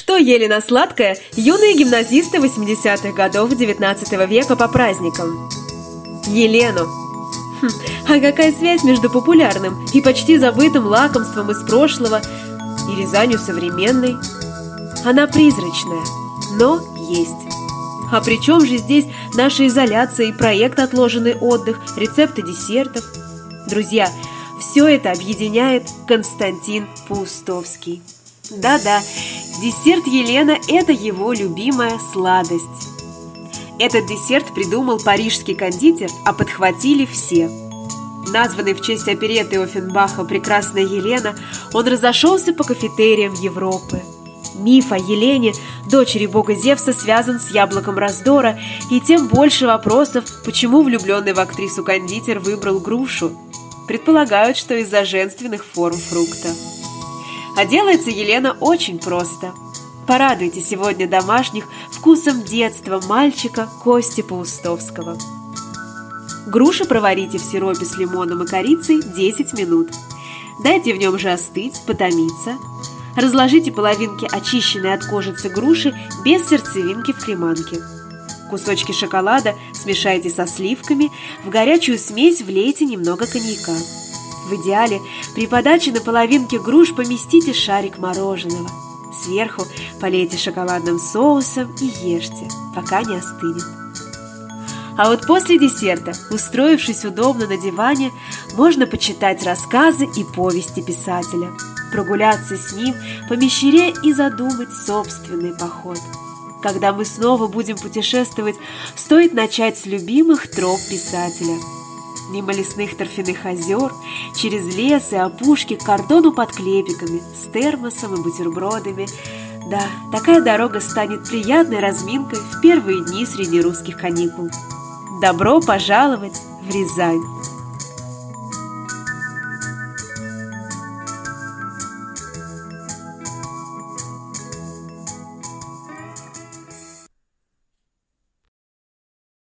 Что ели на сладкое юные гимназисты 80-х годов 19 века по праздникам? Елену. Хм, а какая связь между популярным и почти забытым лакомством из прошлого и Рязанью современной? Она призрачная, но есть. А при чем же здесь наша изоляция и проект «Отложенный отдых», рецепты десертов? Друзья, все это объединяет Константин Паустовский. Да-да, десерт Елена – это его любимая сладость. Этот десерт придумал парижский кондитер, а подхватили все. Названный в честь опереты Оффенбаха «Прекрасная Елена», он разошелся по кафетериям Европы. Миф о Елене, дочери бога Зевса, связан с яблоком раздора, и тем больше вопросов, почему влюбленный в актрису кондитер выбрал грушу. Предполагают, что из-за женственных форм фрукта. А делается Елена очень просто. Порадуйте сегодня домашних вкусом детства мальчика Кости Паустовского. Груши проварите в сиропе с лимоном и корицей 10 минут. Дайте в нем же остыть, потомиться. Разложите половинки очищенной от кожицы груши без сердцевинки в креманке. Кусочки шоколада смешайте со сливками, в горячую смесь влейте немного коньяка. В идеале при подаче на половинке груш поместите шарик мороженого. Сверху полейте шоколадным соусом и ешьте, пока не остынет. А вот после десерта, устроившись удобно на диване, можно почитать рассказы и повести писателя, прогуляться с ним по мещере и задумать собственный поход. Когда мы снова будем путешествовать, стоит начать с любимых троп писателя – мимо лесных торфяных озер, через лес и опушки к кордону под клепиками, с термосом и бутербродами. Да, такая дорога станет приятной разминкой в первые дни среднерусских каникул. Добро пожаловать в Рязань!